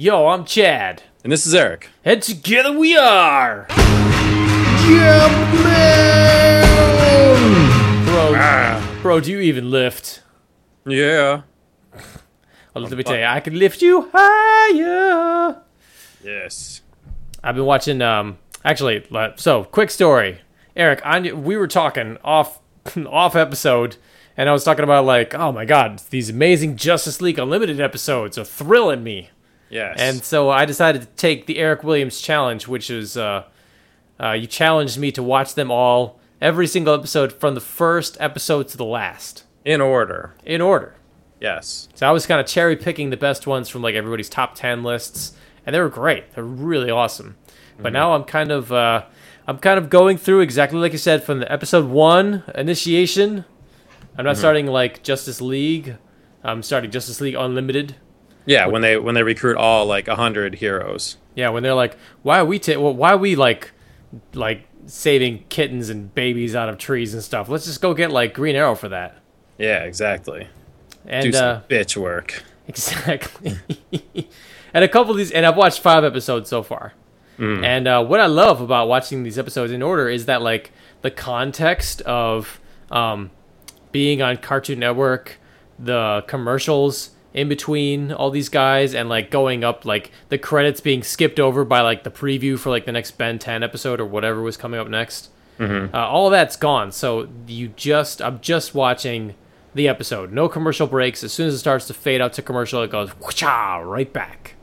Yo, I'm Chad. And this is Eric. And together we are. Bro, bro, do you even lift? Yeah. Well, let me tell you, I can lift you higher. Yes. I've been watching. Um, actually, so quick story, Eric. I we were talking off off episode, and I was talking about like, oh my god, these amazing Justice League Unlimited episodes are thrilling me. Yes. And so I decided to take the Eric Williams challenge, which is uh, uh, you challenged me to watch them all, every single episode from the first episode to the last, in order. in order. Yes. So I was kind of cherry picking the best ones from like everybody's top ten lists, and they were great. They're really awesome. But now I'm kind of uh, I'm kind of going through exactly like you said from the episode one initiation. I'm not starting like Justice League. I'm starting Justice League Unlimited. Yeah, when they when they recruit all like a hundred heroes. Yeah, when they're like, "Why are we ta- well, why are we like like saving kittens and babies out of trees and stuff? Let's just go get like Green Arrow for that." Yeah, exactly. And Do some uh, bitch work. exactly. and a couple of these, and I've watched five episodes so far. And uh, what I love about watching these episodes in order is that like the context of um, being on Cartoon Network, the commercials in between all these guys, and like going up like the credits being skipped over by like the preview for like the next Ben 10 episode or whatever was coming up next. Uh, all of that's gone. So you just I'm just watching the episode. No commercial breaks. As soon as it starts to fade out to commercial, it goes whoosh right back.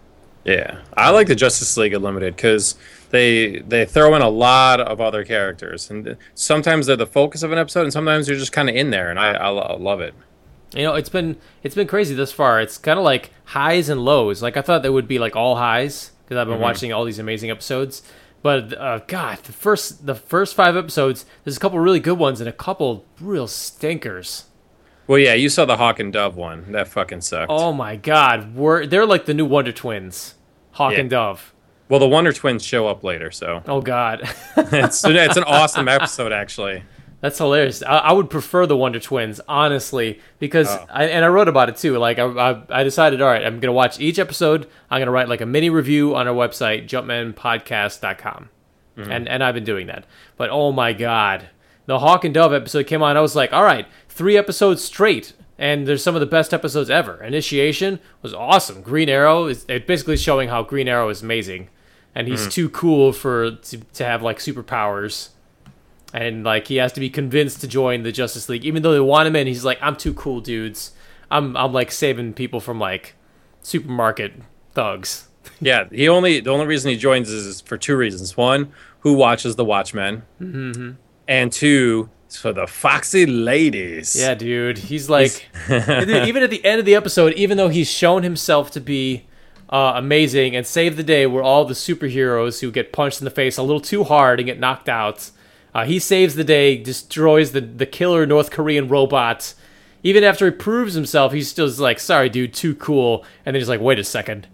Yeah, I like the Justice League Unlimited because they they throw in a lot of other characters, and sometimes they're the focus of an episode, and sometimes they're just kind of in there, and I, I, I love it. You know, it's been it's been crazy thus far. It's kind of like highs and lows. Like I thought they would be like all highs because I've been watching all these amazing episodes. But uh, God, the first the first five episodes, there's a couple really good ones and a couple real stinkers. Well, yeah, you saw the Hawk and Dove one. That fucking sucked. Oh my God, we're they're like the new Wonder Twins, Hawk Yeah. and Dove. Well, the Wonder Twins show up later, so Oh God, it's it's an awesome episode actually. That's hilarious. I, I would prefer the Wonder Twins honestly because Oh. I, and I wrote about it too. Like I, I I decided, all right, I'm gonna watch each episode. I'm gonna write like a mini review on our website, jumpmanpodcast.com. Mm-hmm. and and I've been doing that. But oh my god, the Hawk and Dove episode came on. I was like, all right, three episodes straight, and there's some of the best episodes ever. Initiation was awesome. Green Arrow is it basically showing how Green Arrow is amazing, and he's mm-hmm. too cool for to, to have like superpowers. And like he has to be convinced to join the Justice League, even though they want him in. He's like, "I'm too cool, dudes. I'm I'm like saving people from like supermarket thugs." Yeah, he only the only reason he joins is for two reasons. One, who watches the Watchmen, Mm-hmm. and two, for the foxy ladies. Yeah, dude. He's like, even at the end of the episode, even though he's shown himself to be uh, amazing and save the day, where all the superheroes who get punched in the face a little too hard and get knocked out, uh, he saves the day, destroys the the killer North Korean robot. Even after he proves himself, he's still like, sorry, dude, too cool. And then he's like, wait a second.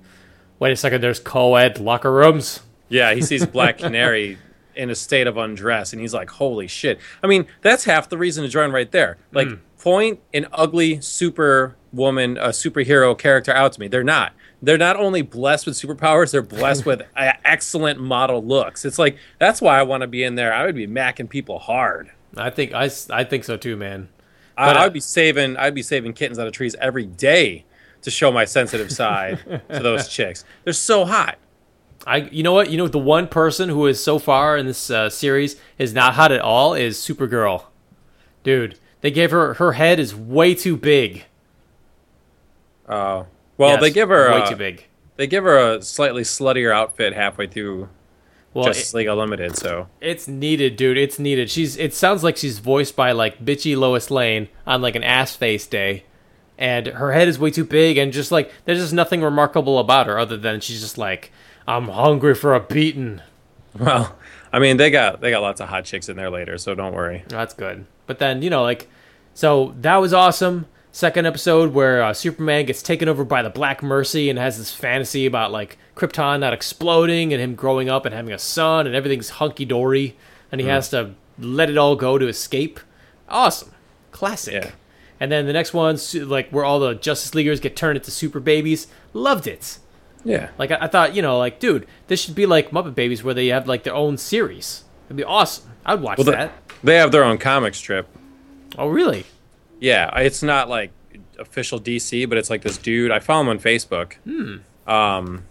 Wait a second, there's co ed locker rooms. yeah. He sees Black Canary in a state of undress, and he's like, "Holy shit!" I mean, that's half the reason to join right there. Like, point an ugly super woman, a superhero character out to me. They're not. They're not only blessed with superpowers; they're blessed with excellent model looks. It's like that's why I want to be in there. I would be macking people hard. I think I, I think so too, man. I, But, uh, I'd be saving I'd be saving kittens out of trees every day to show my sensitive side to those chicks. They're so hot. I, you know what? You know the one person who is so far in this uh, series is not hot at all is Supergirl, dude. They gave her her head is way too big. Uh, well, Yes, they give her way uh, too big. they give her a slightly sluttier outfit halfway through Well, Justice it- League Unlimited. So it's needed, dude. It's needed. She's. It sounds like she's voiced by like bitchy Lois Lane on like an ass face day, and her head is way too big, and just like there's just nothing remarkable about her other than she's just like I'm hungry for a beating. well, I mean they got they got lots of hot chicks in there later, so don't worry. That's good. But then, you know, like, so that was awesome. Second episode where uh, Superman gets taken over by the Black Mercy and has this fantasy about, like, Krypton not exploding and him growing up and having a son and everything's hunky dory and he has to let it all go to escape. Awesome. Classic. Yeah. And then the next one, like, where all the Justice Leaguers get turned into super babies. Loved it. Yeah. Like I, I thought, you know, like dude, this should be like Muppet Babies where they have like their own series. It'd be awesome. I'd watch Well, that. They have their own comic strip. Oh really? Yeah, it's not like official DC, but it's like this dude. I follow him on Facebook. Hmm. Um,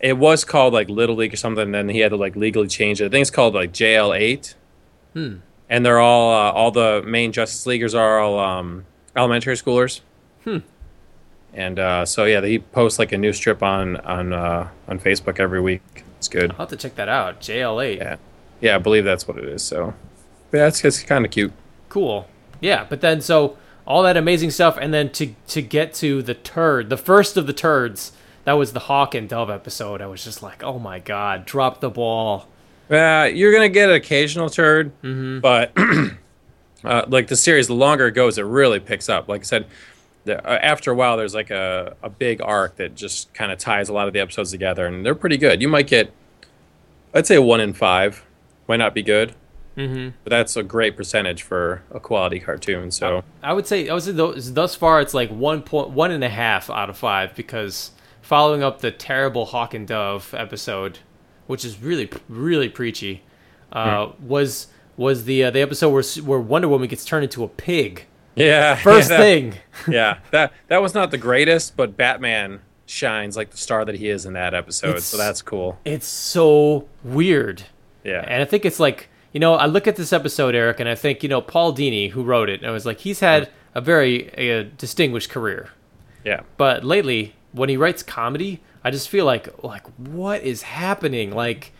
it was called like Little League or something, and then he had to like legally change it. I think it's called like JL8. Hmm. And they're all uh, all the main Justice Leaguers are all um, elementary schoolers. Hmm. And uh, so yeah, he posts like a new strip on on uh, on Facebook every week. It's good. I'll have to check that out. JL8. Yeah, yeah, I believe that's what it is. So, but yeah, it's, it's kind of cute. Cool. Yeah, but then so all that amazing stuff, and then to to get to the turd, the first of the turds, that was the Hawk and Dove episode. I was just like, oh my god, drop the ball. Uh, you're gonna get an occasional turd, but uh, like the series, the longer it goes, it really picks up. Like I said, the, uh, after a while, there's like a, a big arc that just kind of ties a lot of the episodes together, and they're pretty good. You might get, I'd say one in five, might not be good, mm-hmm. but that's a great percentage for a quality cartoon. So I would say I would say those, thus far it's like one point one and a half out of five because following up the terrible Hawk and Dove episode, which is really really preachy, uh, was was the uh, the episode where where Wonder Woman gets turned into a pig. yeah, First yeah, that- thing. yeah, that that was not the greatest, but Batman shines like the star that he is in that episode, It's- so that's cool. It's so weird. Yeah, And I think it's like, you know, I look at this episode, Eric, and I think, you know, Paul Dini, who wrote it, and I was like, he's had a very uh, distinguished career. yeah. But lately, when he writes comedy, I just feel like, like, what is happening? Like,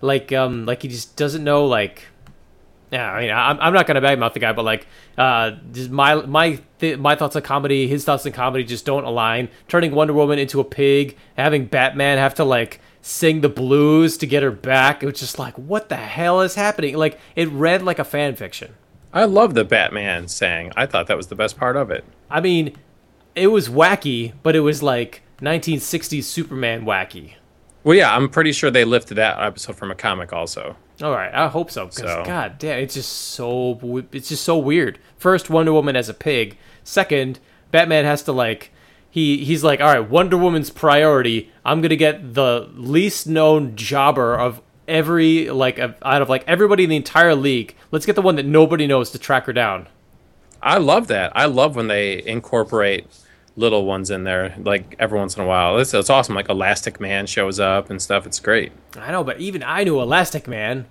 like, um, like he just doesn't know, like, yeah, I mean, I'm, I'm not gonna badmouth the guy, but like, uh, just my my th- my thoughts on comedy, his thoughts on comedy just don't align. Turning Wonder Woman into a pig, having Batman have to like sing the blues to get her back, it was just like, what the hell is happening? Like, it read like a fan fiction. I love the Batman saying. I thought that was the best part of it. I mean, it was wacky, but it was like 1960s Superman wacky. Well, yeah, I'm pretty sure they lifted that episode from a comic also. All right, I hope so. Because So- God damn, it's just so it's just so weird. First, Wonder Woman as a pig. Second, Batman has to like he he's like, all right, Wonder Woman's priority. I'm gonna get the least known jobber of every like of- out of like everybody in the entire league. Let's get the one that nobody knows to track her down. I love that. I love when they incorporate little ones in there, like every once in a while. It's, it's awesome. Like Elastic Man shows up and stuff. It's great. I know, but even I knew Elastic Man.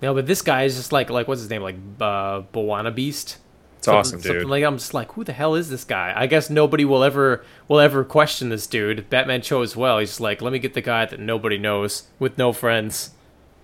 You know, but this guy is just like like what's his name like uh, B'wana Beast. It's Something- awesome, dude. Something like I'm just like, who the hell is this guy? I guess nobody will ever will ever question this dude. Batman chose well. He's like, let me get the guy that nobody knows with no friends.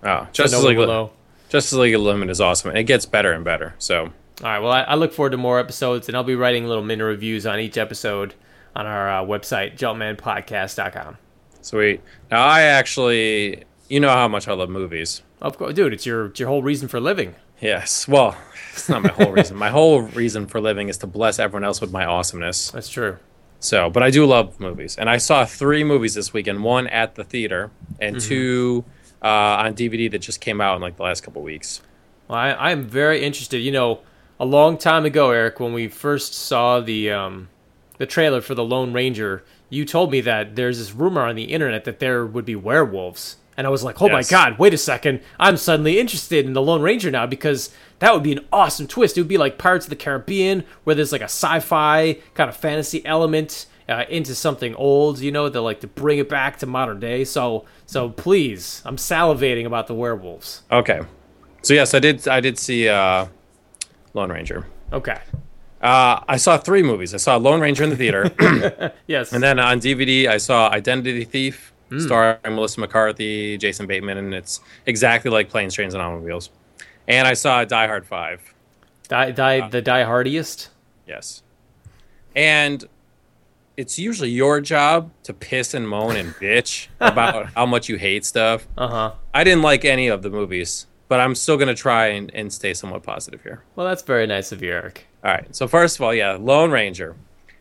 oh, So Justice nobody League, will. Justice League Unlimited is awesome. And it gets better and better. So All right. Well, I, I look forward to more episodes, and I'll be writing little mini reviews on each episode on our uh, website, jumpmanpodcast.com. sweet. Now I actually, you know how much I love movies. Of course, dude, it's your it's your whole reason for living. Yes. Well, it's not my whole reason. My whole reason for living is to bless everyone else with my awesomeness. That's true. So, but I do love movies, and I saw three movies this weekend. One at the theater, and Mm-hmm. two uh, on DVD that just came out in like the last couple weeks. Well, I, I'm very interested. You know, a long time ago, Eric, when we first saw the um, the trailer for the Lone Ranger, you told me that there's this rumor on the internet that there would be werewolves, and I was like, oh my god, wait a second, I'm suddenly interested in the Lone Ranger now because that would be an awesome twist. It would be like Pirates of the Caribbean, where there's like a sci-fi kind of fantasy element. Uh, into something old, you know, they like to bring it back to modern day. So, so please, I'm salivating about the werewolves. Okay, so yes, I did. I did see uh, Lone Ranger. Okay, Uh, I saw three movies. I saw Lone Ranger in the theater, yes, and then on DVD I saw Identity Thief, Hmm. starring Melissa McCarthy, Jason Bateman, and it's exactly like Planes, Trains, and Automobiles. And I saw Die Hard Five. Die, die, the die hardiest. Yes. And it's usually your job to piss and moan and bitch about how much you hate stuff. Uh huh. I didn't like any of the movies, but I'm still going to try and, and stay somewhat positive here. Well, that's very nice of you, Eric. All right. So, first of all, yeah, Lone Ranger.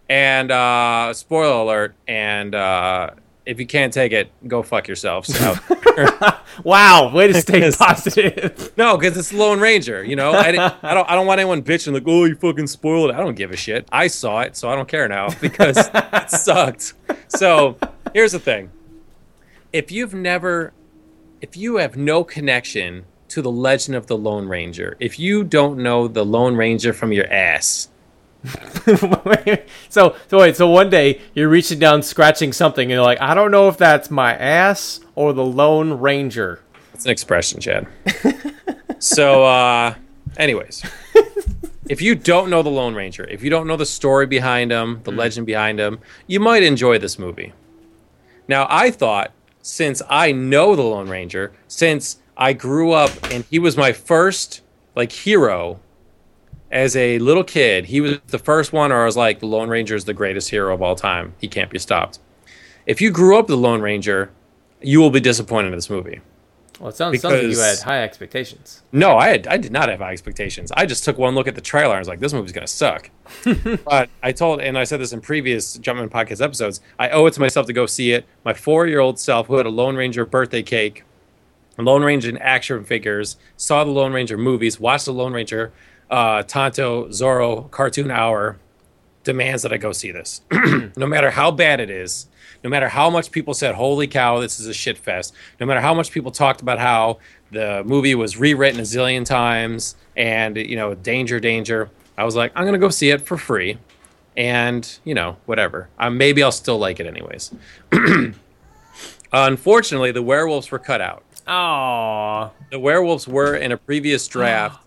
And uh, spoiler alert, and uh, if you can't take it, go fuck yourself. So, Wow, way to stay positive. no, because it's Lone Ranger. You know, I, I don't. I don't want anyone bitching like, "Oh, you fucking spoiled it." I don't give a shit. I saw it, so I don't care now because it sucked. So, Here's the thing. If you've never if you have no connection to the legend of the Lone Ranger, if you don't know the Lone Ranger from your ass, so so wait, so one day you're reaching down scratching something and you're like, I don't know if that's my ass or the Lone Ranger. It's an expression, Chad. so uh anyways. if you don't know the Lone Ranger, if you don't know the story behind him, the legend behind him, you might enjoy this movie. Now, I thought since I know the Lone Ranger, since I grew up and he was my first like hero as a little kid, he was the first one, or I was like, the Lone Ranger is the greatest hero of all time. He can't be stopped. If you grew up the Lone Ranger, you will be disappointed in this movie. Well, it sounds, sounds like you had high expectations. No, I had, I did not have high expectations. I just took one look at the trailer and I was like, this movie's gonna suck. but I told, and I said this in previous Jumpman podcast episodes, I owe it to myself to go see it. My four-year-old self, who had a Lone Ranger birthday cake, Lone Ranger action figures, saw the Lone Ranger movies, watched the Lone Ranger, uh, Tonto, Zorro cartoon hour, demands that I go see this. no matter how bad it is, no matter how much people said, holy cow, this is a shit fest, no matter how much people talked about how the movie was rewritten a zillion times and, you know, danger, danger, I was like, I'm going to go see it for free. And, you know, whatever. Um, maybe I'll still like it anyways. Unfortunately, the werewolves were cut out Oh, the werewolves were in a previous draft,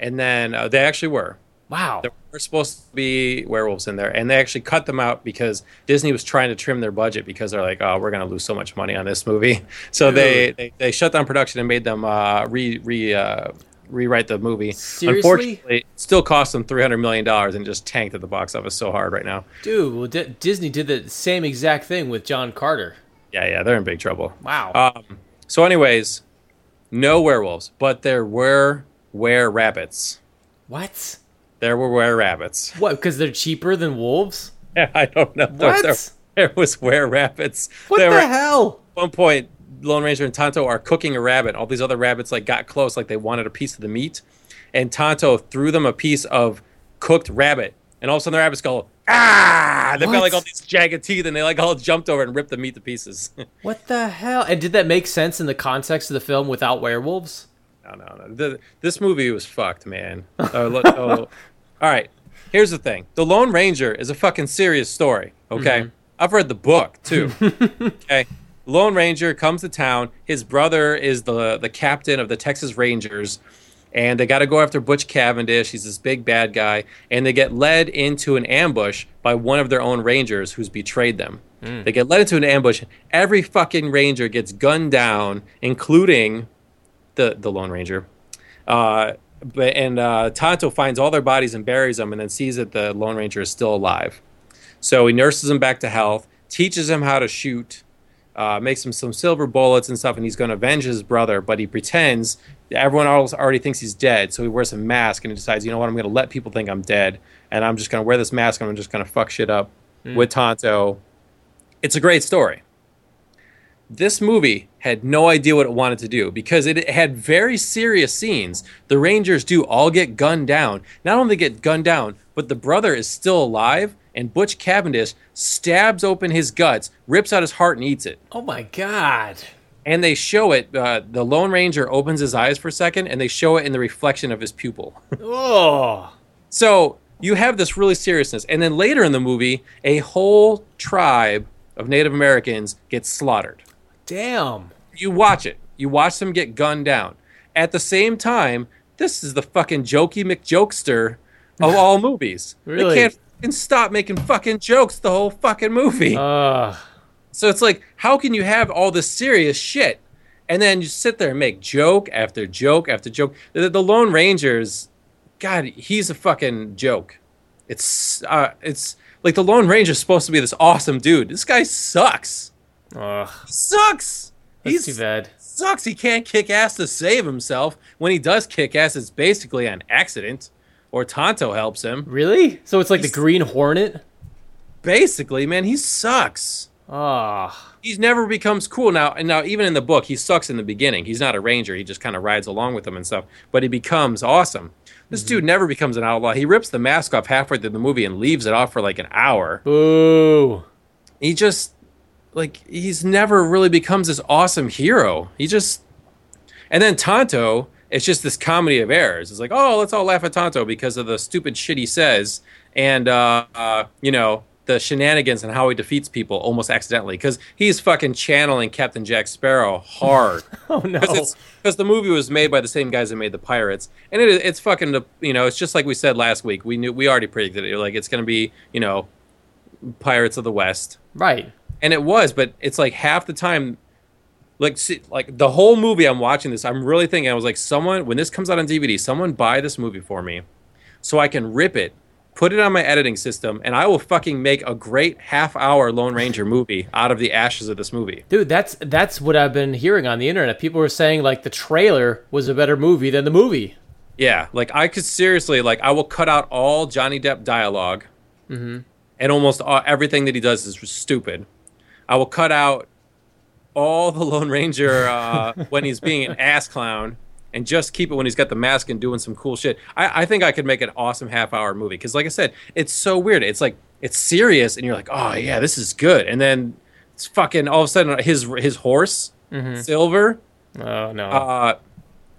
and then uh, they actually were. wow. There were supposed to be werewolves in there, and they actually cut them out because Disney was trying to trim their budget because they're like, oh, we're going to lose so much money on this movie. So they, they they shut down production and made them uh, re re uh, rewrite the movie. Seriously? Unfortunately, it still cost them three hundred million dollars and just tanked at the box office so hard right now. Dude, well, D- Disney did the same exact thing with John Carter. Yeah, yeah, they're in big trouble. Wow. Um, so, anyways, no werewolves, but there were were rabbits. what? There were were rabbits. What? Because they're cheaper than wolves? Yeah, I don't know. What? There, there was were rabbits. What there the were, hell? At one point, Lone Ranger and Tonto are cooking a rabbit. All these other rabbits like got close, like they wanted a piece of the meat, and Tonto threw them a piece of cooked rabbit, and all of a sudden the rabbits go ah! They've got like all these jagged teeth, and they like all jumped over and ripped the meat to pieces. What the hell? And did that make sense in the context of the film without werewolves? No, no, no. The, this movie was fucked, man. Uh, Look, oh. All right. Here's the thing: The Lone Ranger is a fucking serious story. Okay, mm-hmm. I've read the book too. okay, Lone Ranger comes to town. His brother is the the captain of the Texas Rangers, and they got to go after Butch Cavendish. He's this big bad guy, and they get led into an ambush by one of their own Rangers who's betrayed them. Mm. They get led into an ambush. Every fucking Ranger gets gunned down, including the the Lone Ranger. Uh, but and uh, Tonto finds all their bodies and buries them, and then sees that the Lone Ranger is still alive. So he nurses him back to health, teaches him how to shoot, uh, makes him some silver bullets and stuff, and he's going to avenge his brother. But he pretends everyone else already thinks he's dead, so he wears a mask and he decides, you know what, I'm going to let people think I'm dead, and I'm just going to wear this mask and I'm just going to fuck shit up with Tonto. It's a great story this movie had no idea what it wanted to do because it had very serious scenes. The Rangers do all get gunned down. Not only get gunned down, but the brother is still alive, and Butch Cavendish stabs open his guts, rips out his heart, and eats it. Oh my god. And they show it. Uh, the Lone Ranger opens his eyes for a second, and they show it in the reflection of his pupil. Oh. So you have this really seriousness, and then later in the movie, a whole tribe of Native Americans gets slaughtered Damn. you watch it. You watch them get gunned down. At the same time, this is the fucking jokey McJokester of all movies. Really? They can't fucking stop making fucking jokes the whole fucking movie. Uh, so it's like, how can you have all this serious shit and then you sit there and make joke after joke after joke? The, the Lone Rangers, God, he's a fucking joke. It's uh, it's like the Lone Ranger's supposed to be this awesome dude. This guy sucks. Ugh. Sucks. That's He's too bad. sucks. He can't kick ass to save himself. When he does kick ass, it's basically an accident, or Tonto helps him. Really? So it's like the Green Hornet? Basically, man, he sucks. Ah. He never becomes cool now. And now, even in the book, he sucks in the beginning. He's not a ranger. He just kind of rides along with them and stuff. But he becomes awesome. This dude never becomes an outlaw. He rips the mask off halfway through the movie and leaves it off for like an hour. Boo. He just like he's never really becomes this awesome hero. He just and then Tonto, it's just this comedy of errors. It's like, oh, let's all laugh at Tonto because of the stupid shit he says, and uh, uh, you know the shenanigans and how he defeats people almost accidentally because he's fucking channeling Captain Jack Sparrow hard. Oh no! Because the movie was made by the same guys that made the Pirates, and it, it's fucking the you know it's just like we said last week. We knew we already predicted it. Like it's gonna be you know Pirates of the West, right? And it was, but it's like half the time like see, like the whole movie i'm watching this i'm really thinking i was like someone when this comes out on dvd someone buy this movie for me so i can rip it put it on my editing system and i will fucking make a great half hour lone ranger movie out of the ashes of this movie. Dude that's that's what i've been hearing on the internet. People were saying like the trailer was a better movie than the movie. Yeah like i could seriously like i will cut out all johnny depp dialog mm-hmm. and almost all, everything that he does is stupid i will cut out all the Lone Ranger uh, when he's being an ass clown and just keep it when he's got the mask and doing some cool shit. I, I think I could make an awesome half hour movie because, like I said, it's so weird. It's like it's serious, and you're like, oh yeah, this is good, and then it's fucking all of a sudden his his horse mm-hmm. Silver. Oh no. Uh,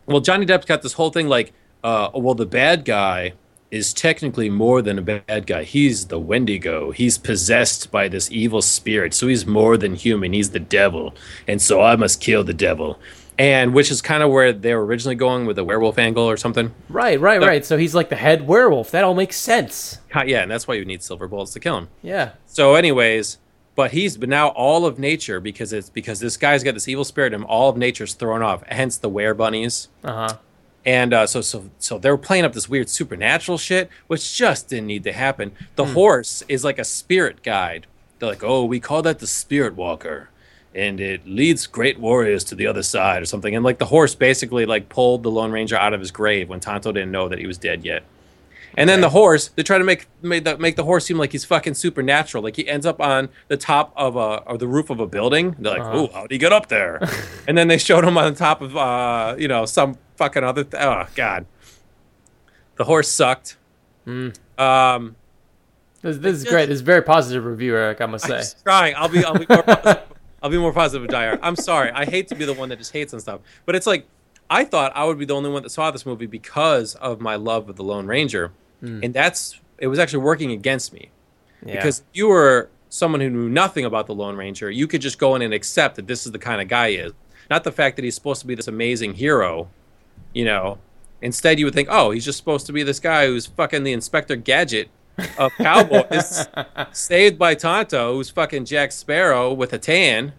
well, Johnny Depp's got this whole thing like, uh, well, the bad guy is technically more than a bad guy. He's the Wendigo. He's possessed by this evil spirit. So he's more than human. He's the devil. And so I must kill the devil. And which is kind of where they were originally going with the werewolf angle or something. Right, right, so, right. So he's like the head werewolf. That all makes sense. Yeah, and that's why you need silver bullets to kill him. Yeah. So, anyways, but he's but now all of nature because it's because this guy's got this evil spirit and all of nature's thrown off. Hence the were bunnies. Uh huh and uh, so so so they were playing up this weird supernatural shit, which just didn't need to happen. The hmm. horse is like a spirit guide. They're like, oh, we call that the spirit walker, and it leads great warriors to the other side or something. And like the horse basically like pulled the Lone Ranger out of his grave when Tonto didn't know that he was dead yet. And then the horse, they try to make make the, make the horse seem like he's fucking supernatural. Like he ends up on the top of a or the roof of a building. They're like, uh-huh. "Oh, how did he get up there?" and then they showed him on the top of uh, you know some fucking other. Th- oh God, the horse sucked. Mm. Um, this, this is great. This is very positive review, Eric. I must say. I'm trying. I'll be. I'll be more positive. I'll be more positive with Dire. I'm sorry. I hate to be the one that just hates and stuff, but it's like I thought I would be the only one that saw this movie because of my love of the Lone Ranger mm. and that's it was actually working against me yeah. because you were someone who knew nothing about the Lone Ranger. You could just go in and accept that this is the kind of guy he is, not the fact that he's supposed to be this amazing hero. You know, instead you would think, oh, he's just supposed to be this guy who's fucking the Inspector Gadget of Cowboys, saved by Tonto, who's fucking Jack Sparrow with a tan.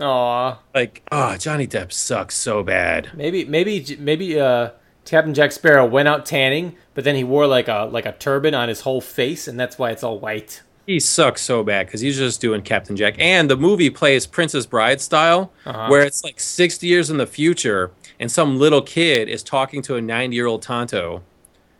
Aw. Like, oh, Johnny Depp sucks so bad. Maybe, maybe, maybe, uh, Captain Jack Sparrow went out tanning, but then he wore like a like a turban on his whole face, and that's why it's all white. He sucks so bad because he's just doing Captain Jack, and the movie plays Princess Bride style, uh-huh. where it's like sixty years in the future, and some little kid is talking to a ninety-year-old Tonto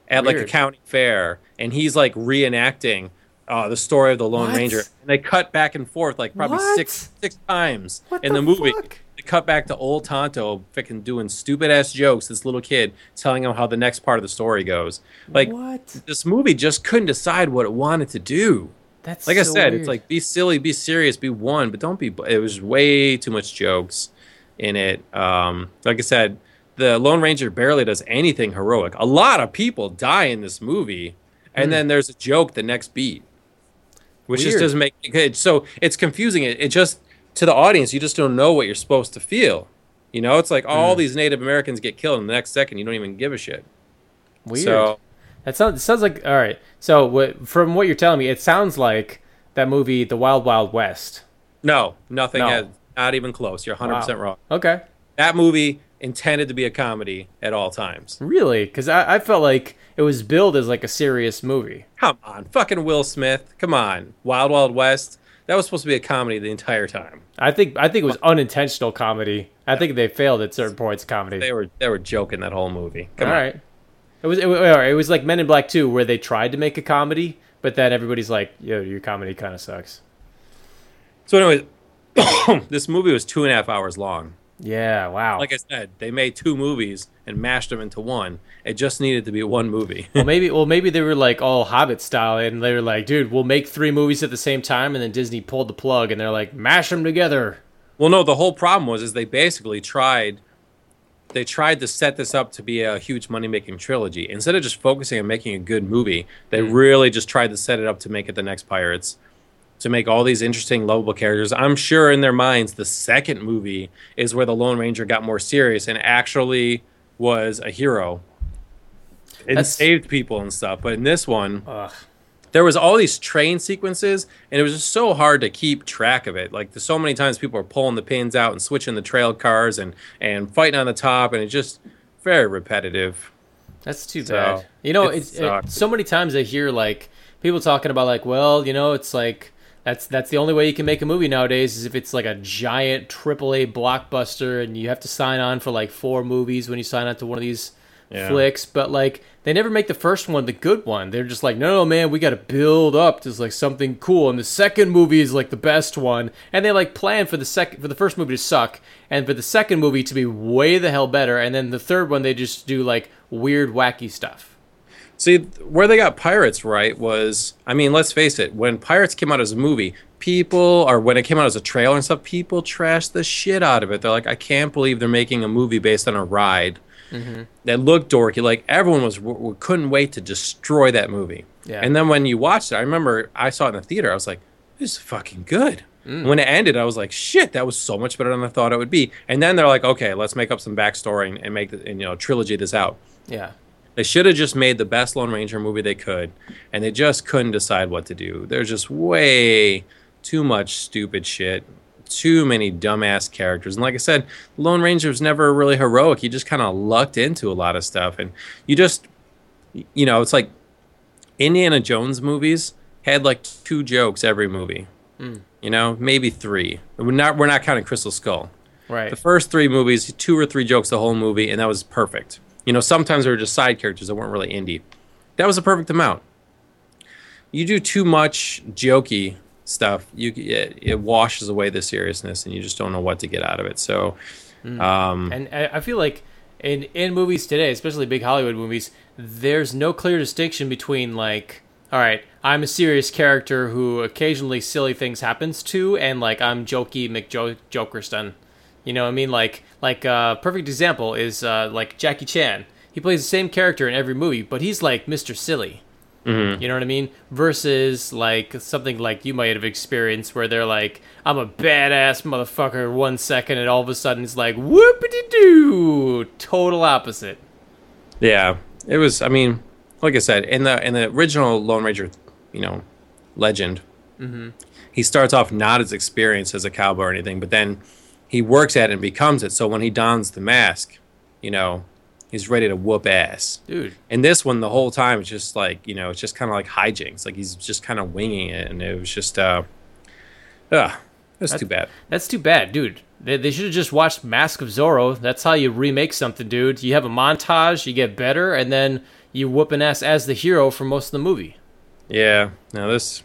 at Weird. like a county fair, and he's like reenacting uh, the story of the Lone what? Ranger, and they cut back and forth like probably what? six six times what in the, the movie. Fuck? cut back to old Tonto freaking doing stupid ass jokes. This little kid telling him how the next part of the story goes. Like? This movie just couldn't decide what it wanted to do. That's like so I said. weird. It's like be silly, be serious, be one, but don't be. It was way too much jokes in it. Um, like I said, the Lone Ranger barely does anything heroic. A lot of people die in this movie, and mm. then there's a joke the next beat, which Weird. just doesn't make it. good. So it's confusing. It, it just to the audience, you just don't know what you're supposed to feel. You know, it's like all mm. these Native Americans get killed, and the next second you don't even give a shit. Weird. So, that sounds sounds like all right. So what, from what you're telling me, it sounds like that movie, The Wild Wild West. No, nothing. No. Has, not even close. You're 100 wow. percent wrong. Okay. That movie intended to be a comedy at all times. Really? Because I, I felt like it was billed as like a serious movie. Come on, fucking Will Smith. Come on, Wild Wild West. That was supposed to be a comedy the entire time. I think I think it was unintentional comedy. I think they failed at certain points. Comedy. They were they were joking that whole movie. Come All on. right. It was it, it was like Men in Black 2 where they tried to make a comedy, but then everybody's like, "Yo, your comedy kind of sucks." So, anyways, this movie was two and a half hours long. Yeah, wow. Like I said, they made two movies and mashed them into one. It just needed to be one movie. well, maybe well maybe they were like all Hobbit style, and they were like, dude, we'll make three movies at the same time, and then Disney pulled the plug, and they're like, mash them together. well, no, the whole problem was is they basically tried they tried to set this up to be a huge money making trilogy. Instead of just focusing on making a good movie, they mm. really just tried to set it up to make it the next Pirates. To make all these interesting, lovable characters. I'm sure in their minds, the second movie is where the Lone Ranger got more serious and actually was a hero and That's- saved people and stuff. But in this one, Ugh. There was all these train sequences and it was just so hard to keep track of it. Like there's so many times people are pulling the pins out and switching the trail cars and and fighting on the top and it's just very repetitive. That's too So, bad. You know, it's it, so many times I hear like people talking about like, well, you know, it's like that's that's the only way you can make a movie nowadays is if it's like a giant AAA blockbuster and you have to sign on for like four movies when you sign on to one of these Yeah. flicks. But like they never make the first one the good one. They're just like, no, no, man, we got to build up to like something cool, and the second movie is like the best one. And they like plan for the second for the first movie to suck, and for the second movie to be way the hell better, and then the third one they just do like weird, wacky stuff. see where they got pirates right was i mean let's face it when pirates came out as a movie people or when it came out as a trailer and stuff people trashed the shit out of it they're like i can't believe they're making a movie based on a ride Mm-hmm. that looked dorky like everyone was w- w- couldn't wait to destroy that movie. Yeah. and then when you watched it i remember i saw it in the theater. I was like this is fucking good. Mm. When it ended i was like shit that was so much better than i thought it would be. And then they're like okay let's make up some backstory and, and make the, and, you know trilogy this out. Yeah. they should have just made the best Lone Ranger movie they could, and they just couldn't decide what to do. There's just way too much stupid shit, too many dumbass characters. And like I said, Lone Ranger was never really heroic. He just kind of lucked into a lot of stuff, and you just, you know, it's like Indiana Jones movies had like two jokes every movie. Hmm. You know, maybe three. We're not we're not counting Crystal Skull. Right. The first three movies, two or three jokes the whole movie, and that was perfect. You know, sometimes they were just side characters that weren't really Indy. That was a perfect amount. You do too much jokey stuff, you it, it washes away the seriousness, and you just don't know what to get out of it. So, um, And I I feel like in in movies today, especially big Hollywood movies, there's no clear distinction between like, all right, I'm a serious character who occasionally silly things happens to, and like I'm jokey McJokerston. You know what I mean? Like like uh, perfect example is uh, like Jackie Chan. He plays the same character in every movie, but he's like Mr. Silly. Mm-hmm. You know what I mean? Versus like something like you might have experienced where they're like, I'm a badass motherfucker one second and all of a sudden it's like whoopity doo. Total opposite. yeah, it was. I mean, like I said, in the in the original Lone Ranger, you know, legend, mm-hmm. he starts off not as experienced as a cowboy or anything, but then he works at it and becomes it. So when he dons the mask, you know, he's ready to whoop ass. Dude. And this one, the whole time, it's just like you know, it's just kind of like hijinks. Like he's just kind of winging it, and it was just, uh, uh that's too bad. That's too bad, dude. They, they should have just watched Mask of Zorro. That's how you remake something, dude. You have a montage, you get better, and then you whoop an ass as the hero for most of the movie. Yeah, Now this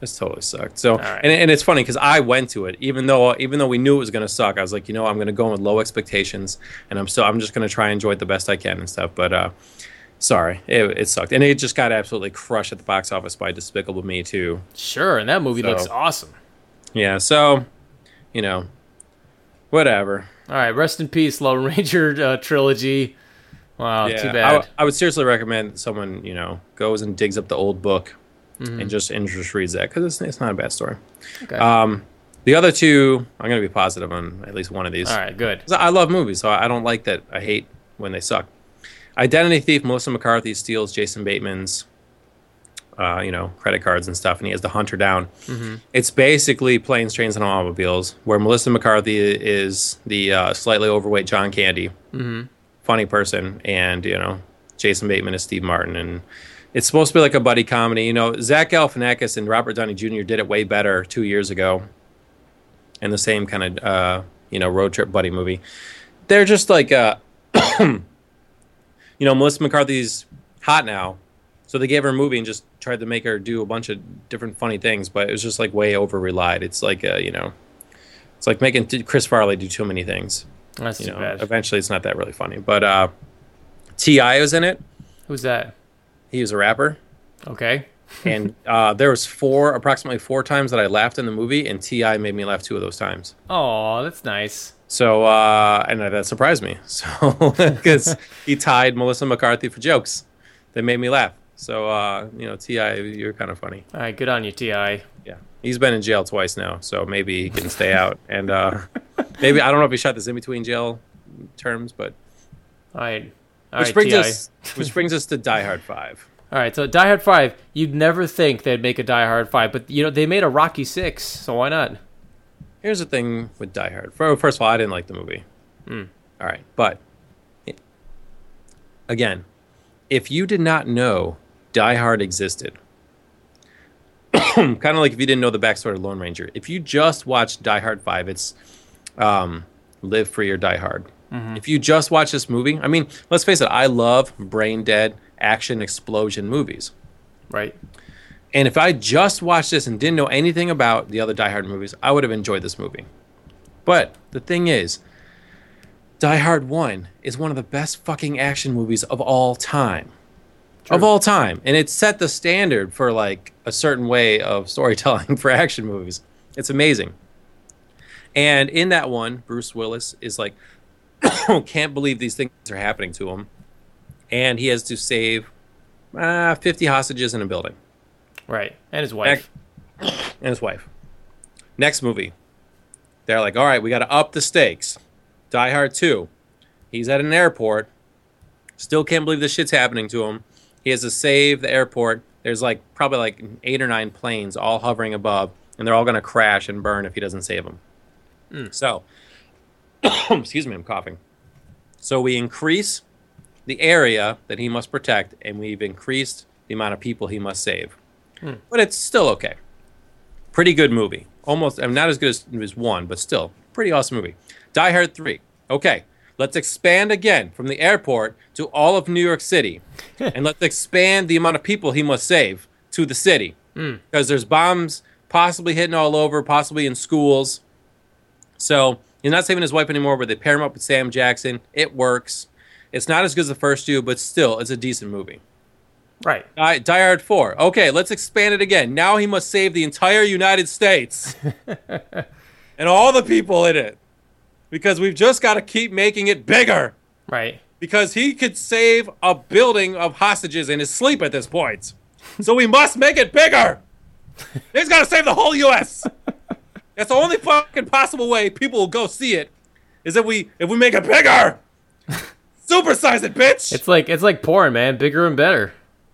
this totally sucked. So, right. and, and it's funny because I went to it, even though even though we knew it was gonna suck. I was like, you know, I'm gonna go in with low expectations, and I'm still I'm just gonna try and enjoy it the best I can and stuff. But uh, sorry, it, it sucked, and it just got absolutely crushed at the box office by Despicable Me 2. Sure, and that movie So- looks awesome. Yeah, so you know, whatever. All right, rest in peace, Lone Ranger uh, trilogy. Wow, yeah, too I, bad. w- I would seriously recommend someone you know goes and digs up the old book and just and just reads that because it's it's not a bad story. okay. Um, the other two, I'm going to be positive on at least one of these. All right, good. I love movies, so I don't like that. I hate when they suck. Identity Thief, Melissa McCarthy steals Jason Bateman's, uh, you know, credit cards and stuff, and he has to hunt her down. It's basically planes, trains, and automobiles, where Melissa McCarthy is the uh, slightly overweight John Candy, funny person, and you know, Jason Bateman is Steve Martin, and it's supposed to be like a buddy comedy. You know, Zach Galifianakis and Robert Downey Jr. did it way better two years ago in the same kind of uh, you know road trip buddy movie. They're just like uh, you know Melissa McCarthy's hot now, so they gave her a movie and just tried to make her do a bunch of different funny things, but it was just like way over relied. It's like uh, you know, it's like making t- Chris Farley do too many things. That's you too know, bad. eventually it's not that really funny. But uh, T.I. was in it. Who's that? He was a rapper, Okay. and uh, there was four, approximately four times that I laughed in the movie, and T.I. made me laugh two of those times. Oh, that's nice. So, uh, and that surprised me. So, because he tied Melissa McCarthy for jokes that made me laugh. So, uh, you know, T.I., you're kind of funny. All right, good on you, Ti. Yeah, he's been in jail twice now, so maybe he can stay out. And uh, maybe I don't know if he shot this in between jail terms, but All right. Which right, brings us which brings us to Die Hard Five. All right, so Die Hard Five. You'd never think they'd make a Die Hard Five, but you know they made a Rocky Six, so why not? Here's the thing with Die Hard. First of all, I didn't like the movie. All right, but again, if you did not know Die Hard existed, kind of like if you didn't know the backstory of Lone Ranger, if you just watched Die Hard Five, it's um, Live Free or Die Hard. If you just watch this movie, I mean, let's face it, I love brain dead action explosion movies. Right. And if I just watched this and didn't know anything about the other Die Hard movies, I would have enjoyed this movie. But the thing is, Die Hard 1 is one of the best fucking action movies of all time. Of all time. And it set the standard for like a certain way of storytelling for action movies. It's amazing. And in that one, Bruce Willis is like, can't believe these things are happening to him. And he has to save uh, 50 hostages in a building Right. And his wife. and his wife. Next movie, they're like, all right, we got to up the stakes. Die Hard 2. He's at an airport. Still can't believe this shit's happening to him. He has to save the airport. There's like probably like eight or nine planes all hovering above, and they're all going to crash and burn if he doesn't save them. So, excuse me, I'm coughing. So we increase the area that he must protect, and we've increased the amount of people he must save. Hmm. But it's still okay. Pretty good movie. Almost, I'm not as good as, as one, but still, pretty awesome movie. Die Hard 3. Okay, let's expand again from the airport to all of New York City. and let's expand the amount of people he must save to the city. Hmm. Because there's bombs possibly hitting all over, possibly in schools. So he's not saving his wife anymore, but they pair him up with Sam Jackson. It works. It's not as good as the first two, but still, it's a decent movie. Right. Die, Die Hard 4. Okay, let's expand it again. Now he must save the entire United States and all the people in it. Because we've just got to keep making it bigger. Right. Because he could save a building of hostages in his sleep at this point. So we must make it bigger. He's got to save the whole U.S. That's the only fucking possible way people will go see it. Is if we if we make it bigger. Supersize it, bitch. It's like it's like porn, man. Bigger and better.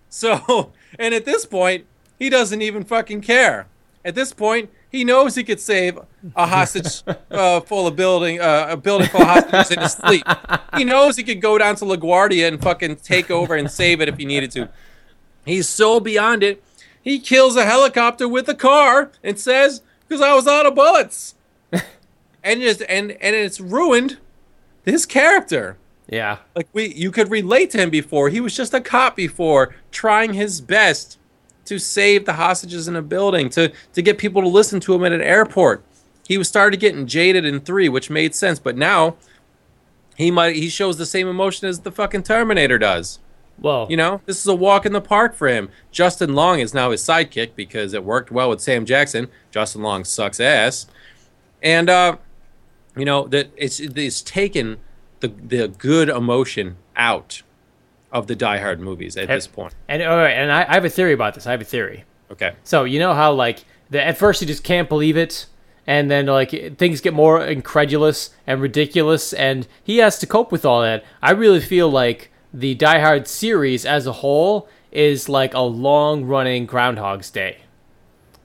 So, and at this point, he doesn't even fucking care. At this point, he knows he could save a hostage uh, full of building, uh, a building full of hostages in his sleep. He knows he could go down to LaGuardia and fucking take over and save it if he needed to. He's so beyond it. He kills a helicopter with a car and says, "Because I was out of bullets," and just and and it's ruined his character. Yeah. like we you could relate to him before. He was just a cop before trying his best to save the hostages in a building to to get people to listen to him at an airport. He was started getting jaded in three which made sense but now he might he shows the same emotion as the fucking terminator does Well, you know this is a walk in the park for him justin long is now his sidekick because it worked well with sam jackson justin long sucks ass and uh you know that it's it's taken the the good emotion out of the Die Hard movies at this point. And all right, and I, I have a theory about this. I have a theory. Okay. So you know how like the, at first you just can't believe it, and then like things get more incredulous and ridiculous, and he has to cope with all that. I really feel like the Die Hard series as a whole is like a long running Groundhog's Day,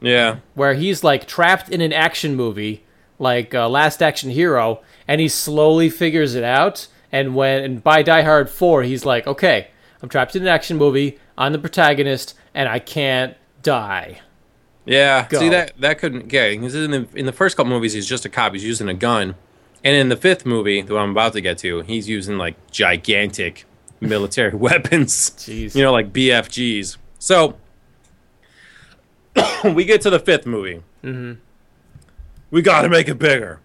Yeah. where he's like trapped in an action movie, like uh, Last Action Hero, and he slowly figures it out. And when and by Die Hard Four, he's like, okay, I'm trapped in an action movie. I'm the protagonist, and I can't die. Yeah. Go. See that that couldn't okay, because in the in the first couple movies he's just a cop, he's using a gun. And in the fifth movie, the one I'm about to get to, he's using like gigantic military weapons. Jeez. You know, like BFGs. So we get to the fifth movie. Mm-hmm. We got to make it bigger,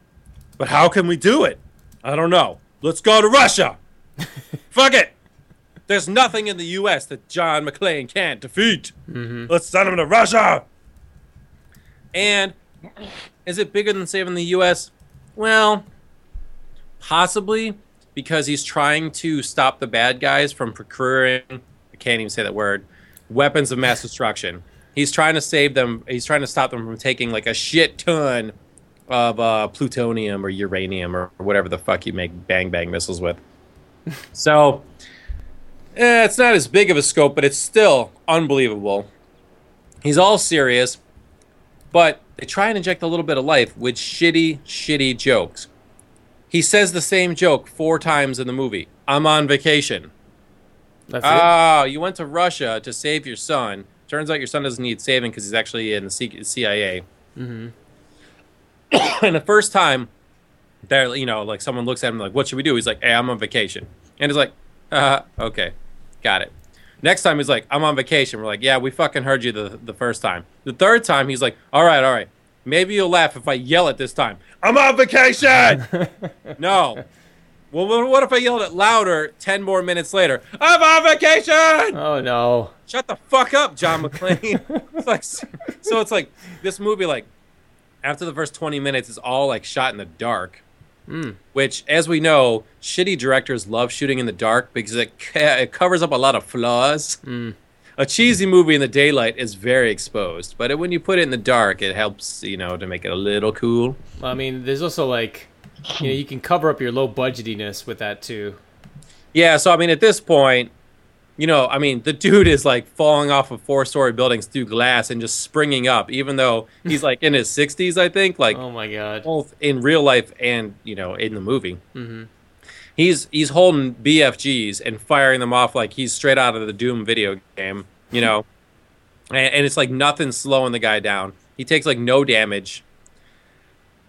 but how can we do it? I don't know. Let's go to Russia. Fuck it. There's nothing in the U.S. that John McClane can't defeat. Let's send him to Russia. And is it bigger than saving the U.S.? Well, possibly because he's trying to stop the bad guys from procuring. I can't even say that word. Weapons of mass destruction. He's trying to save them. He's trying to stop them from taking like a shit ton of uh, plutonium or uranium or, or whatever the fuck you make bang bang missiles with. so, eh, it's not as big of a scope, but it's still unbelievable. He's all serious, but they try and inject a little bit of life with shitty, shitty jokes. He says the same joke four times in the movie. I'm on vacation. That's it. Oh, you went to Russia to save your son. Turns out your son doesn't need saving because he's actually in the CIA. Mm-hmm. and the first time, there, you know, like someone looks at him like, "What should we do?" He's like, "Hey, I'm on vacation," and he's like, "Uh, okay, got it." Next time he's like, "I'm on vacation." We're like, "Yeah, we fucking heard you the the first time." The third time he's like, "All right, all right, maybe you'll laugh if I yell it this time." I'm on vacation. no. Well, what if I yelled it louder 10 more minutes later? I'm on vacation! oh no. Shut the fuck up, John McClane. it's like, so it's like this movie, like, after the first 20 minutes, is all like shot in the dark. Hmm. Which, as we know, shitty directors love shooting in the dark because it, ca- it covers up a lot of flaws. Hmm. A cheesy movie in the daylight is very exposed, but when you put it in the dark, it helps, you know, to make it a little cool. Well, I mean, there's also like, you know, you can cover up your low budgetiness with that too. Yeah, so I mean, at this point, you know, I mean, the dude is like falling off of four-story buildings through glass and just springing up, even though he's like in his sixties, I think, like Oh my god. both in real life and you know in the movie. Mm-hmm. He's he's holding BFGs and firing them off like he's straight out of the Doom video game, you know, and, and it's like nothing slowing the guy down. He takes like no damage.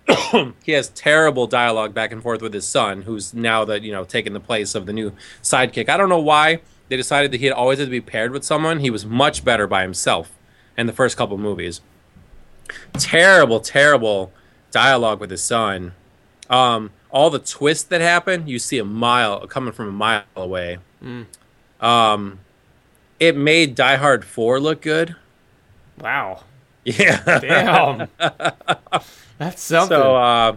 he has terrible dialogue back and forth with his son, who's now that you know taking the place of the new sidekick. I don't know why they decided that he had always had to be paired with someone. He was much better by himself in the first couple movies. Terrible, terrible dialogue with his son. Um, all the twists that happen, you see a mile coming from a mile away. Um, it made Die Hard Four look good. Wow. Yeah. Damn. That's something. So uh,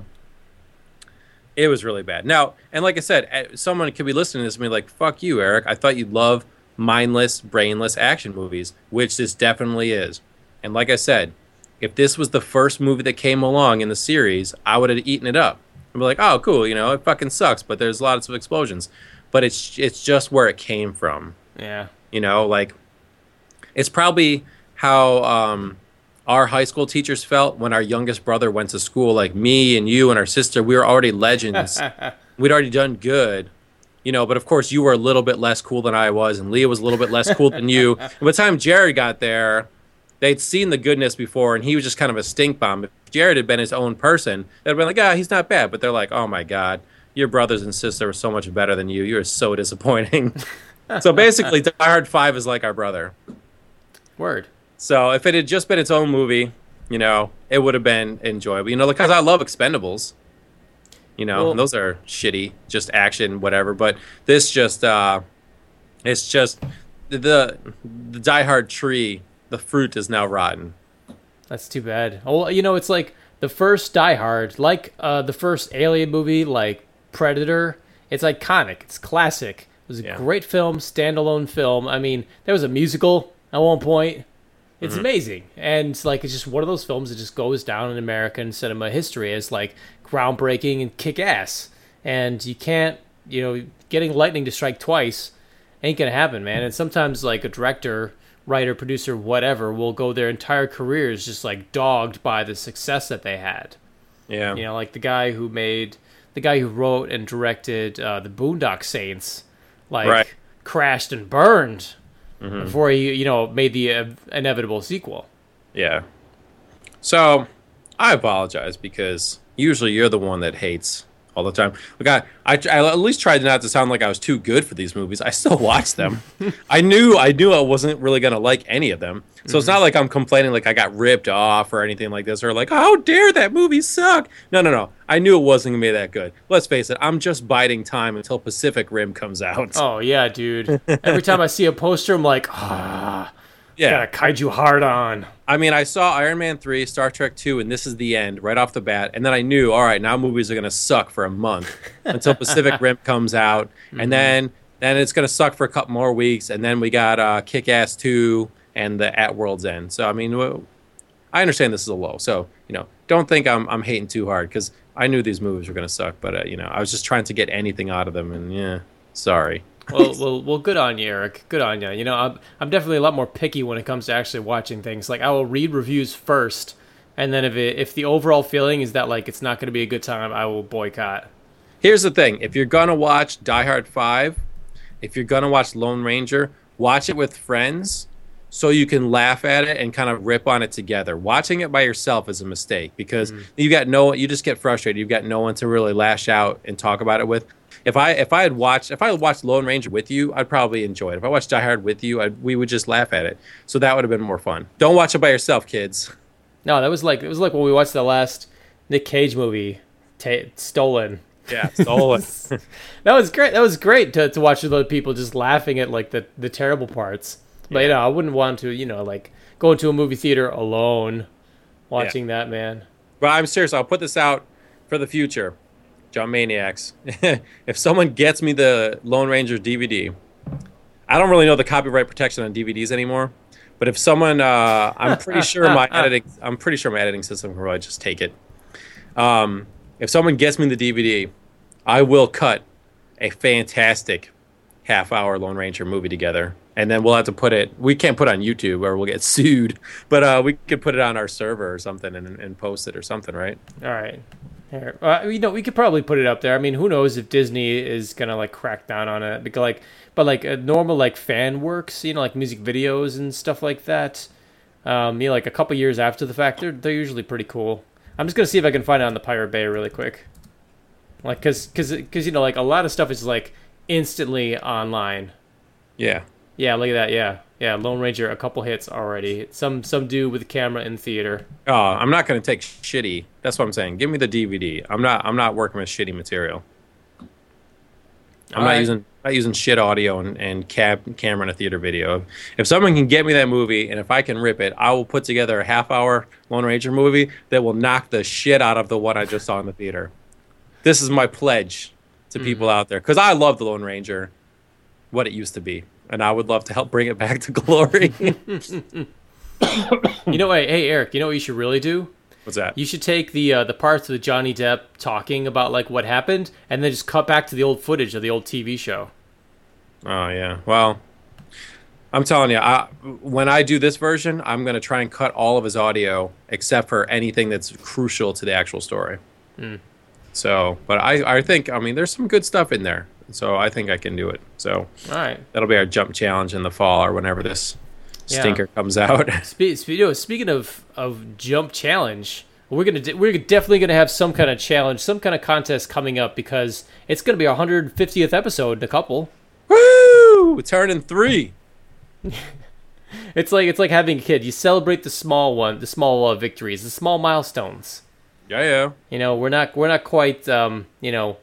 it was really bad. Now, and like I said, eh, someone could be listening to this and be like, "Fuck you, Eric. I thought you'd love mindless, brainless action movies," which this definitely is. And like I said, if this was the first movie that came along in the series, I would have eaten it up. I'd be like, "Oh, cool. You know, it fucking sucks, but there's lots of explosions." But it's it's just where it came from. yeah. You know, like it's probably how um, our high school teachers felt when our youngest brother went to school. Like me and you and our sister, we were already legends. We'd already done good. You know, but of course you were a little bit less cool than I was, and Leah was a little bit less cool than you. And by the time Jared got there, they'd seen the goodness before, and he was just kind of a stink bomb. Jared had been his own person, they'd been like, ah, he's not bad. But they're like, oh my god, your brothers and sister were so much better than you. You're so disappointing. so basically, Die Hard Five is like our brother. Word. So if it had just been its own movie, you know, it would have been enjoyable. You know, because I love Expendables. You know, Well- those are shitty, just action, whatever. But this just, uh it's just the the Die Hard tree. The fruit is now rotten. That's too bad. Well, you know, it's like the first Die Hard, like uh, the first Alien movie, like Predator. It's iconic. It's classic. It was a Yeah. great film, standalone film. I mean, there was a musical at one point. It's Mm-hmm. amazing, and it's like it's just one of those films that just goes down in American cinema history as like groundbreaking and kick ass. And you can't, you know, getting lightning to strike twice ain't gonna happen, man. And sometimes like a director, writer, producer, whatever, will go their entire careers just like dogged by the success that they had. Yeah. You know, like the guy who made the guy who wrote and directed uh, the Boondock Saints, like Right. crashed and burned before he, you know, made the uh, inevitable sequel. Yeah. So I apologize because usually you're the one that hates all the time. Like I, I, I at least tried not to sound like I was too good for these movies. I still watched them. I knew I knew I wasn't really gonna like any of them. So mm-hmm. it's not like I'm complaining like I got ripped off or anything like this, or like how dare that movie suck. No, no, no. I knew it wasn't gonna be that good. Let's face it. I'm just biding time until Pacific Rim comes out. Oh yeah, dude. Every time I see a poster, I'm like, ah. Yeah, got a kaiju hard on. I mean, I saw Iron Man 3, Star Trek 2, and this is the end right off the bat. And then I knew, all right, now movies are going to suck for a month until Pacific Rim comes out. Mm-hmm. And then then it's going to suck for a couple more weeks. And then we got uh, Kick Ass 2 and the At World's End. So, I mean, well, I understand this is a low. So, you know, don't think I'm, I'm hating too hard because I knew these movies were going to suck. But, uh, you know, I was just trying to get anything out of them. And yeah, sorry well, well, well, good on you, Eric. Good on you. You know, I'm, I'm definitely a lot more picky when it comes to actually watching things. Like, I will read reviews first, and then if it, if the overall feeling is that like it's not going to be a good time, I will boycott. Here's the thing: if you're gonna watch Die Hard Five, if you're gonna watch Lone Ranger, watch it with friends so you can laugh at it and kind of rip on it together. Watching it by yourself is a mistake because mm. you got no you just get frustrated. You've got no one to really lash out and talk about it with if I if I had watched if I had watched Lone Ranger with you, I'd probably enjoy it. If I watched Die Hard with you, I'd, we would just laugh at it. So that would have been more fun. Don't watch it by yourself, kids. No, that was like it was like when we watched the last Nick Cage movie, ta- Stolen. Yeah, Stolen. that was great. That was great to to watch other people just laughing at like the the terrible parts. But yeah. you know, I wouldn't want to you know like go into a movie theater alone watching yeah. that man. But I'm serious. I'll put this out for the future. Jump Maniacs. if someone gets me the Lone Ranger DVD, I don't really know the copyright protection on DVDs anymore. But if someone, uh, I'm pretty sure my editing, I'm pretty sure my editing system can probably just take it. Um, if someone gets me the DVD, I will cut a fantastic half hour Lone Ranger movie together. And then we'll have to put it, we can't put it on YouTube or we'll get sued, but uh, we could put it on our server or something and, and post it or something, right? All right. Here, uh, you know, we could probably put it up there. I mean, who knows if Disney is gonna like crack down on it? Because like, but like a normal like fan works, you know, like music videos and stuff like that. Um, you know, like a couple years after the fact, they're they're usually pretty cool. I'm just gonna see if I can find it on the Pirate Bay really quick. Like, cause, cause, cause you know, like a lot of stuff is like instantly online. Yeah. Yeah, look at that. Yeah, yeah. Lone Ranger, a couple hits already. Some some dude with a camera in theater. Oh, I'm not gonna take shitty. That's what I'm saying. Give me the DVD. I'm not. I'm not working with shitty material. I'm All not right. using not using shit audio and, and cab camera in a theater video. If someone can get me that movie and if I can rip it, I will put together a half hour Lone Ranger movie that will knock the shit out of the one I just saw in the theater. This is my pledge to mm-hmm. people out there because I love the Lone Ranger, what it used to be and I would love to help bring it back to glory. you know, hey, hey, Eric, you know what you should really do? What's that? You should take the uh, the parts of Johnny Depp talking about like what happened, and then just cut back to the old footage of the old TV show. Oh yeah, well, I'm telling you, I, when I do this version, I'm going to try and cut all of his audio except for anything that's crucial to the actual story. Mm. So, but I, I think, I mean, there's some good stuff in there. So I think I can do it. So all right, that'll be our jump challenge in the fall or whenever this stinker yeah. comes out. Spe- you know, speaking of of jump challenge, we're gonna de- we're definitely gonna have some kind of challenge, some kind of contest coming up because it's gonna be our 150th episode in a couple. Woo! Turning three. it's like it's like having a kid. You celebrate the small one, the small uh, victories, the small milestones. Yeah, yeah. You know, we're not we're not quite um, you know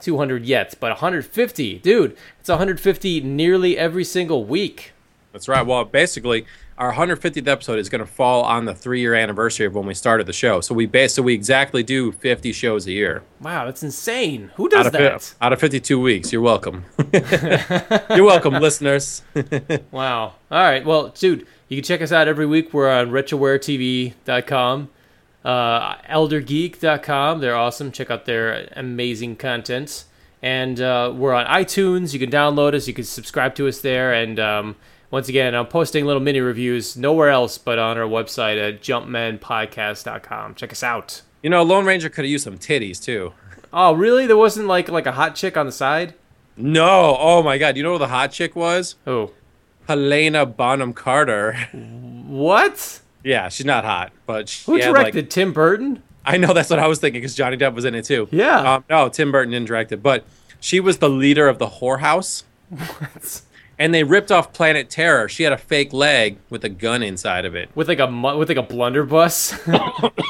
200 yet, but 150, dude, it's 150 nearly every single week. That's right. Well, basically, our 150th episode is going to fall on the three-year anniversary of when we started the show. So we base, so we exactly do 50 shows a year. Wow, that's insane. Who does out that? Fi- out of 52 weeks. You're welcome. You're welcome, listeners. wow. All right. Well, dude, you can check us out every week. We're on retrowaretv.com uh, eldergeek.com. They're awesome. Check out their amazing content. And uh, we're on iTunes. You can download us. You can subscribe to us there. And um, once again, I'm posting little mini reviews nowhere else but on our website at jumpmanpodcast.com. Check us out. You know, Lone Ranger could have used some titties too. Oh, really? There wasn't like like a hot chick on the side? No. Oh my god. You know who the hot chick was? Who? Helena Bonham Carter. What? Yeah, she's not hot, but who directed like, Tim Burton? I know that's what I was thinking because Johnny Depp was in it too. Yeah. Um, no, Tim Burton didn't direct it, but she was the leader of the whorehouse. What? And they ripped off Planet Terror. She had a fake leg with a gun inside of it. with like a mu- with like a blunderbuss.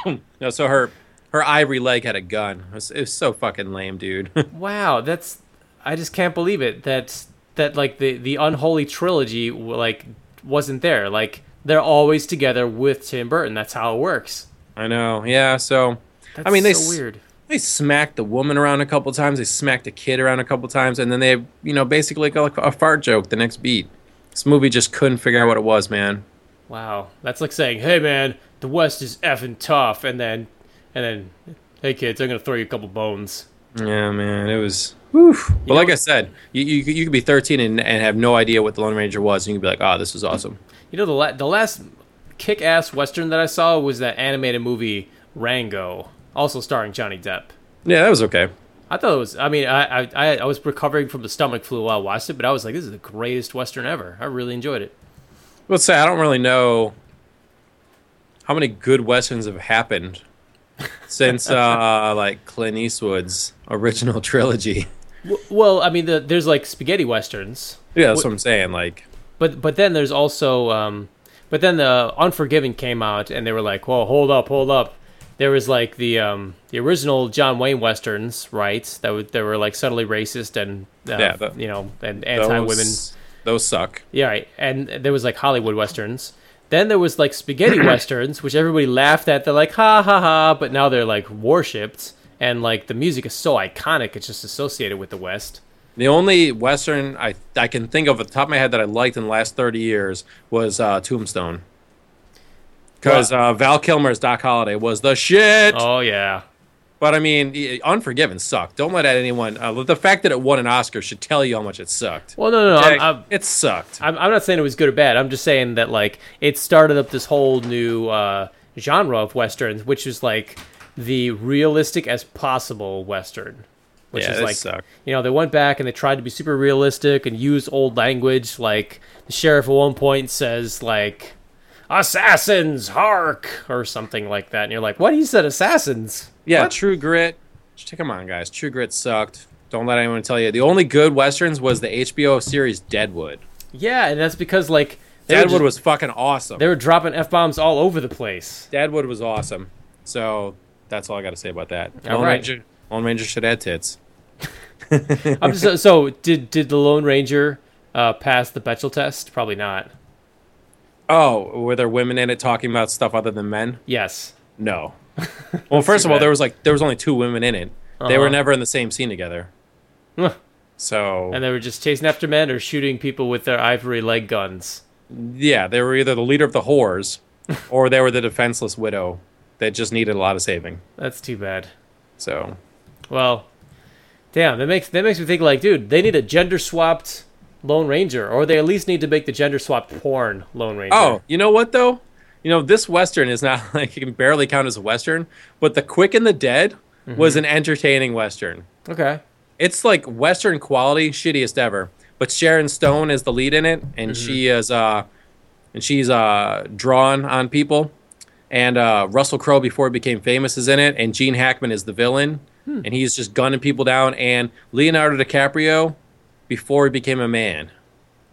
No, so her her ivory leg had a gun. It was, it was so fucking lame, dude. wow, that's I just can't believe it. That that like the the unholy trilogy like wasn't there. Like they're always together with Tim Burton. That's how it works. I know. Yeah. So That's I mean, they so weird. they smacked the woman around a couple times. They smacked a kid around a couple times, and then they, you know, basically like a, a fart joke the next beat. This movie just couldn't figure out what it was, man. Wow, that's like saying, "Hey man, the West is effing tough," and then and then, "Hey kids, I'm gonna throw you a couple bones." Yeah, man, it was. Whew. But know- like I said, you, you you could be 13 and, and have no idea what the Lone Ranger was, and you could be like, "Oh, this is awesome." You know, the la- the last kick-ass western that I saw was that animated movie Rango, also starring Johnny Depp. Yeah, that was okay. I thought it was. I mean, I, I I- I was recovering from the stomach flu while I watched it, but I was like, "This is the greatest western ever." I really enjoyed it. Let's say I don't really know how many good westerns have happened since uh like Clint Eastwood's original trilogy. Well, I mean, the, there's like spaghetti westerns, Yeah, that's what I'm saying. Like, but but then there's also, um, but then the Unforgiven came out, and they were like, "Well, hold up, hold up." There was like the um, the original John Wayne westerns, right? That w- they were like subtly racist and uh, Yeah, you know, and anti-women. those, those suck. Yeah, right. And there was like Hollywood westerns. Then there was like spaghetti westerns, which everybody laughed at. They're like, ha ha ha, but now they're like worshipped. And like the music is so iconic, it's just associated with the West. The only western I I can think of at the top of my head that I liked in the last 30 years was uh, Tombstone. Because uh, Val Kilmer's Doc Holliday was the shit. Oh yeah, But I mean, Unforgiven sucked. Don't let anyone. Uh, the fact that it won an Oscar should tell you how much it sucked. Well, no, no, no. I'm, I'm, it sucked. I'm, I'm not saying it was good or bad. I'm just saying that like it started up this whole new uh, genre of westerns, which is like the realistic as possible western. Which Yeah, is like sucked. you know they went back and they tried to be super realistic and use old language. Like the sheriff at one point says like "assassins, hark" or something like that, and you're like, "What?" He said "assassins." yeah, What? True Grit. Come on, guys. True Grit sucked. Don't let anyone tell you. The only good westerns was the HBO series Deadwood. Yeah, and that's because like Deadwood just- was fucking awesome. they were dropping f bombs all over the place. Deadwood was awesome. So that's all I got to say about that. All Lone right. Ranger. Lone Ranger should add tits. I'm just, so, so did did the Lone Ranger uh, pass the Bechdel test? Probably not. Oh, were there women in it talking about stuff other than men? Yes. No. Well, first of all, bad. there was like there was only two women in it. They were Uh-huh. never in the same scene together. Huh. So And they were just chasing after men or shooting people with their ivory leg guns. yeah, they were either the leader of the whores, or they were the defenseless widow that just needed a lot of saving. That's too bad. So Well, damn, that makes that makes me think like, dude, they need a gender swapped Lone Ranger, or they at least need to make the gender swapped porn Lone Ranger. Oh, you know what though? You know this western is not like it can barely count as a western, but The Quick and the Dead was an entertaining western. okay. It's like western quality, shittiest ever. But Sharon Stone is the lead in it, and she is uh, and she's uh drawn on people. And uh, Russell Crowe, before he became famous, is in it, and Gene Hackman is the villain, and he's just gunning people down. And Leonardo DiCaprio, before he became a man,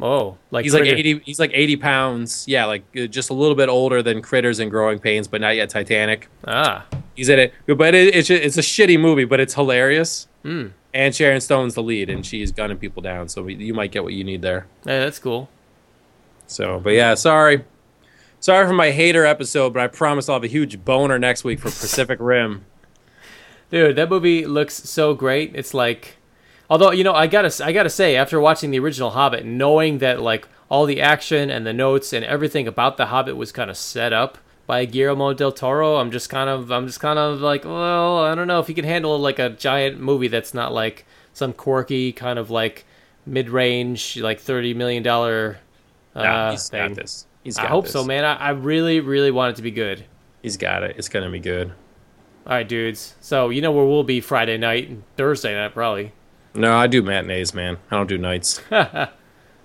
Oh, like he's like eighty. He's like eighty pounds. Yeah, like uh, just a little bit older than Critters and Growing Pains, but not yet Titanic. Ah, He's in it, but it, it's it's a shitty movie, but it's hilarious. Hmm. And Sharon Stone's the lead, and she's gunning people down, so you might get what you need there. hey, that's cool. So, but yeah, sorry, sorry for my hater episode, but I promise I'll have a huge boner next week for Pacific Rim. Dude, that movie looks so great. It's like, although you know, I gotta, I gotta say, after watching the original Hobbit, knowing that like all the action and the notes and everything about the Hobbit was kind of set up by Guillermo del Toro, I'm just kind of, I'm just kind of like, well, I don't know if he can handle like a giant movie that's not like some quirky kind of like mid-range, like thirty million dollar uh, Nah, he's thing. got this. He's I hope this. so, man. I, I really, really want it to be good. He's got it. It's gonna be good. All right, dudes. So you know where we'll be Friday night and Thursday night, probably. No, I do matinees, man. I don't do nights.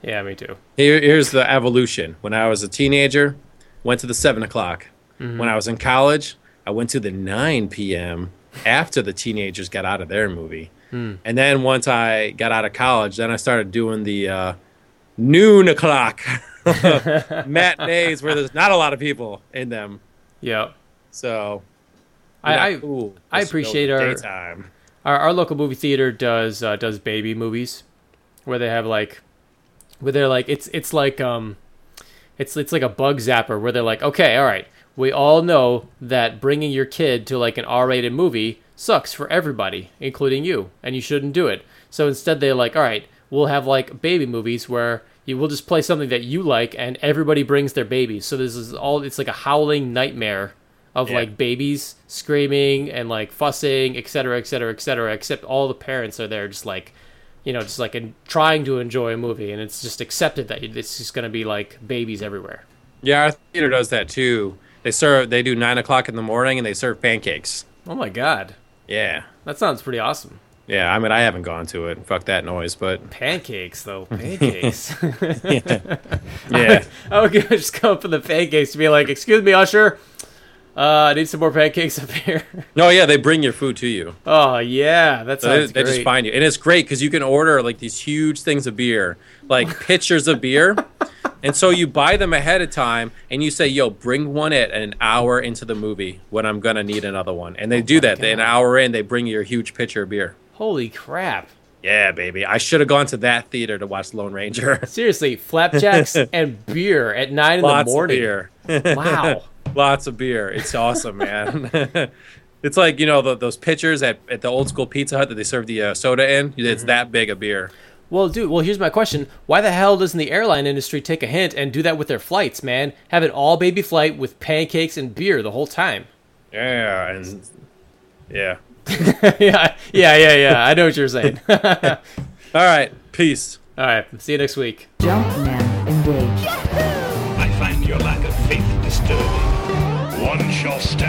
Yeah, me too. Here, here's the evolution. When I was a teenager, went to the seven o'clock. Mm-hmm. When I was in college, I went to the 9 p.m. after the teenagers got out of their movie. Hmm. And then once I got out of college, then I started doing the uh, noon o'clock matinees where there's not a lot of people in them. Yeah. So I, I, ooh, I appreciate our- daytime. our, our local movie theater does uh, does baby movies where they have like where they're like it's it's like um it's it's like a bug zapper where they're like okay all right we all know that bringing your kid to like an R-rated movie sucks for everybody including you and you shouldn't do it so instead they're like all right we'll have like baby movies where you will just play something that you like and everybody brings their babies so this is all it's like a howling nightmare of Yeah. like babies screaming and like fussing, et cetera, et cetera, et cetera, except all the parents are there just like, you know, just like in, trying to enjoy a movie. And it's just accepted that it's just going to be like babies everywhere. Yeah, our theater does that too. They serve. They do nine o'clock in the morning, and they serve pancakes. Oh my God. Yeah, That sounds pretty awesome. Yeah. I mean, I haven't gone to it. Fuck that noise, but Pancakes, though. Pancakes. yeah. I would just come up for the pancakes to be like, excuse me, Usher. Uh, I need some more pancakes up here. no, yeah. They bring your food to you. oh, yeah. that's So they, they just find you, and it's great because you can order like these huge things of beer, like pitchers of beer, and so you buy them ahead of time, and you say, "Yo, bring one at an hour into the movie when I'm gonna need another one," and they do that. They, an hour in, they bring you a huge pitcher of beer. Holy crap. Yeah, baby. I should have gone to that theater to watch Lone Ranger. Seriously, flapjacks and beer at 9 in the morning. of beer. Wow. Lots of beer. It's awesome, man. it's like you know the, those pitchers at, at the old school Pizza Hut that they serve the uh, soda in. It's that big a beer. Well, dude, well, here's my question. Why the hell doesn't the airline industry take a hint and do that with their flights, man? Have an all baby flight with pancakes and beer the whole time. Yeah, and yeah. yeah, yeah, yeah, yeah. I know what you're saying. all All right. Peace. All right, see you next week. Jumpman engaged. I find your lack of faith disturbing. One shall stand,